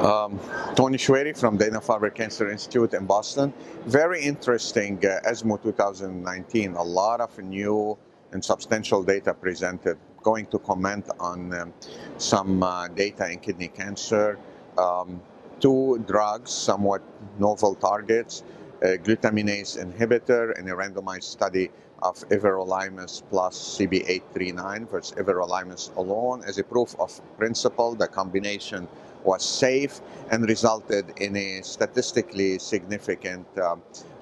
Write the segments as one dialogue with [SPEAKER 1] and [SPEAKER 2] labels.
[SPEAKER 1] Um, Tony Choueiri from Dana-Farber Cancer Institute in Boston. Very interesting uh, ESMO 2019. A lot of new and substantial data presented. Going to comment on um, some uh, data in kidney cancer. Um, two drugs, somewhat novel targets, glutaminase inhibitor in a randomized study of everolimus plus CB839 versus everolimus alone as a proof of principle. The combination was safe and resulted in a statistically significant uh,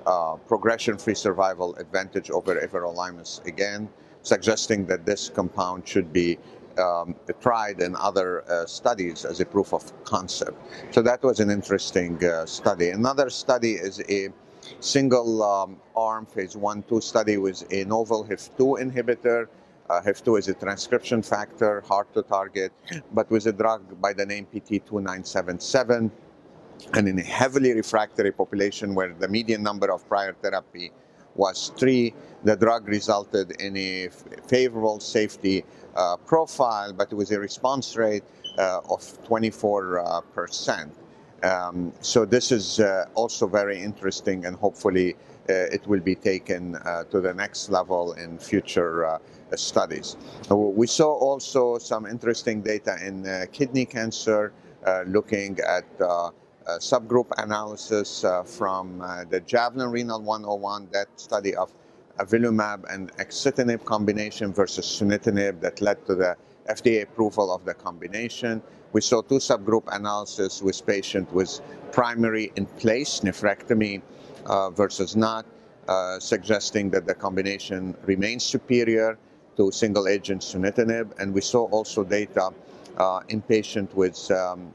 [SPEAKER 1] uh, progression-free survival advantage over everolimus again, suggesting that this compound should be um, tried in other uh, studies as a proof of concept. So that was an interesting uh, study. Another study is a single um, arm phase 1-2 study with a novel HIF2 inhibitor uh, HIF2 is a transcription factor, hard to target, but with a drug by the name PT2977. And in a heavily refractory population where the median number of prior therapy was three, the drug resulted in a favorable safety uh, profile, but with a response rate uh, of 24%. Uh, um, so this is uh, also very interesting and hopefully uh, it will be taken uh, to the next level in future uh, studies. We saw also some interesting data in kidney cancer, looking at subgroup analysis from the Javelin Renal 101, that study of avelumab and axitinib combination versus sunitinib that led to the FDA approval of the combination. We saw two subgroup analysis with patients with primary in place nephrectomy uh, versus not, uh, suggesting that the combination remains superior to single agent sunitinib. And we saw also data uh, in patients with um,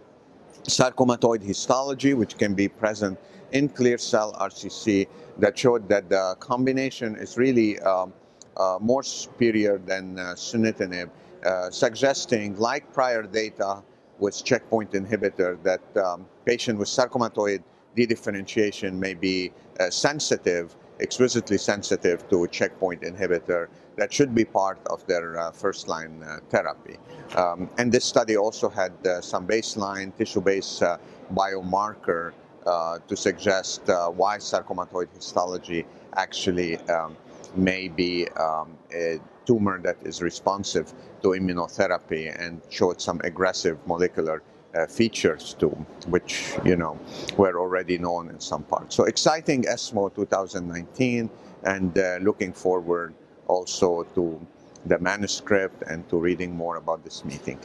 [SPEAKER 1] sarcomatoid histology, which can be present in clear cell RCC, that showed that the combination is really um, uh, more superior than uh, sunitinib, uh, suggesting, like prior data with checkpoint inhibitor, that um, patient with sarcomatoid dedifferentiation may be uh, sensitive, exquisitely sensitive to checkpoint inhibitor that should be part of their uh, first line uh, therapy. Um, and this study also had uh, some baseline tissue based uh, biomarker uh, to suggest why sarcomatoid histology actually um, may be um, a tumor that is responsive to immunotherapy and showed some aggressive molecular uh, features too, which you know were already known in some parts. So exciting ESMO 2019 and uh, looking forward also to the manuscript and to reading more about this meeting.